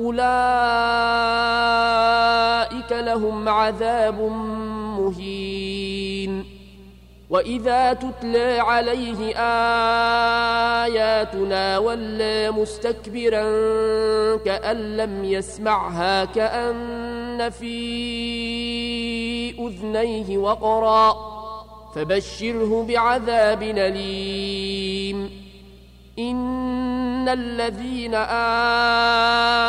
أولئك لهم عذاب مهين. وإذا تتلى عليه آياتنا ولى مستكبرا كأن لم يسمعها كأن في أذنيه وقرا فبشره بعذاب أليم. إن الذين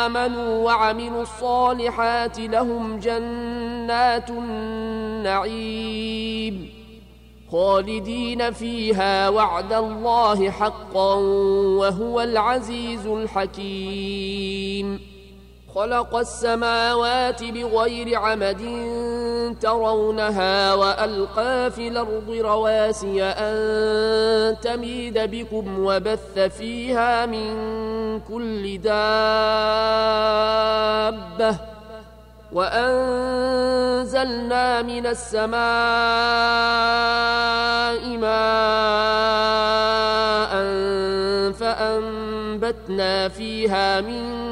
آمنوا وعملوا الصالحات لهم جنات النعيم خالدين فيها وعد الله حقا وهو العزيز الحكيم خلق السماوات بغير عمد ترونها وألقى في الأرض رواسي أن تميد بكم وبث فيها من كل دابة وأنزلنا من السماء ماء فأنبتنا فيها من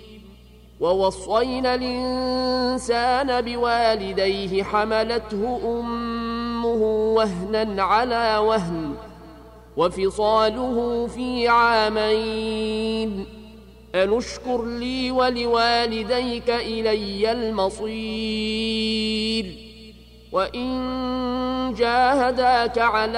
ووصينا الإنسان بوالديه حملته أمه وهنا على وهن وفصاله في عامين. أنشكر لي ولوالديك إلي المصير. وإن جاهداك على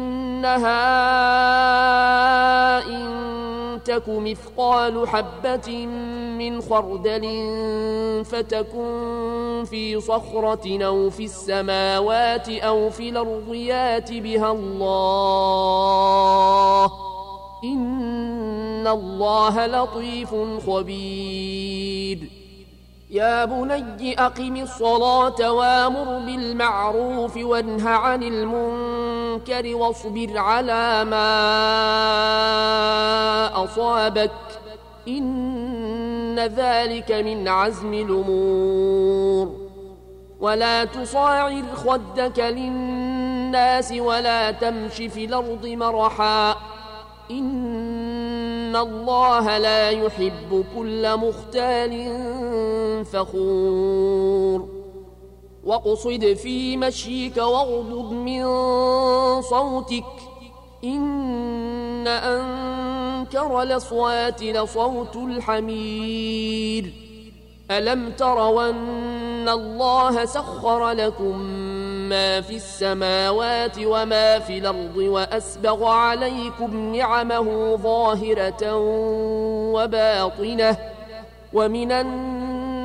إنها إن تك مثقال حبة من خردل فتكن في صخرة أو في السماوات أو في الأرض يات بها الله. إن الله لطيف خبير. يا بني أقم الصلاة وأمر بالمعروف وانه عن المنكر واصبر على ما أصابك. إن ذلك من عزم الأمور. ولا تصاعر خدك للناس ولا تمش في الأرض مرحا. إن الله لا يحب كل مختال فخور. واقصد في مشيك واغضض من صوتك إن أنكر الأصوات لصوت الحمير ألم تروا أن الله سخر لكم ما في السماوات وما في الأرض وأسبغ عليكم نعمه ظاهرة وباطنة ومن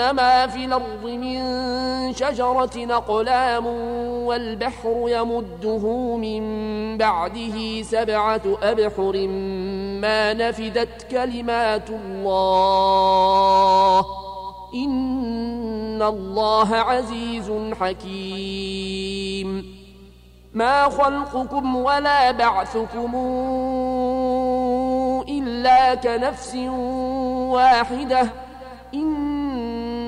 ما في الأرض من شجرة أقلام والبحر يمده من بعده سبعة أبحر ما نفدت كلمات الله. إن الله عزيز حكيم. ما خلقكم ولا بعثكم إلا كنفس واحدة. إن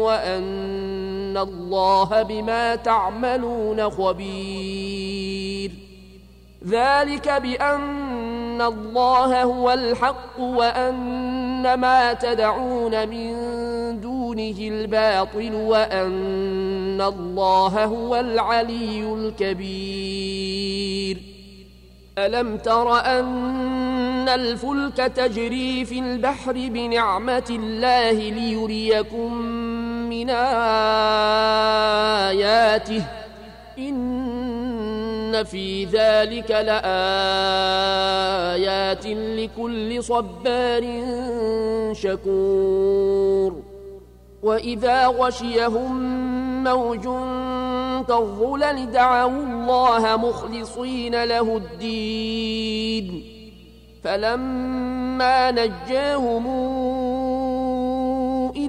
وأن الله بما تعملون خبير. ذلك بأن الله هو الحق وأن ما تدعون من دونه الباطل وأن الله هو العلي الكبير. ألم تر أن الفلك تجري في البحر بنعمة الله ليريكم من آياته إن في ذلك لآيات لكل صبار شكور. وإذا غشيهم موج كالظلل دعوا الله مخلصين له الدين. فلما نجاهم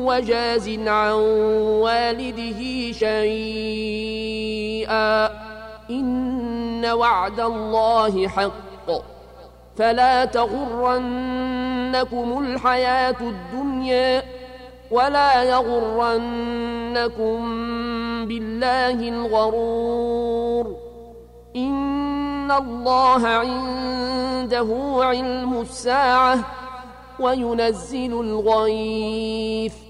هو جاز عن والده شيئا. إن وعد الله حق. فلا تغرنكم الحياة الدنيا ولا يغرنكم بالله الغرور. إن الله عنده علم الساعة وينزل الغيث.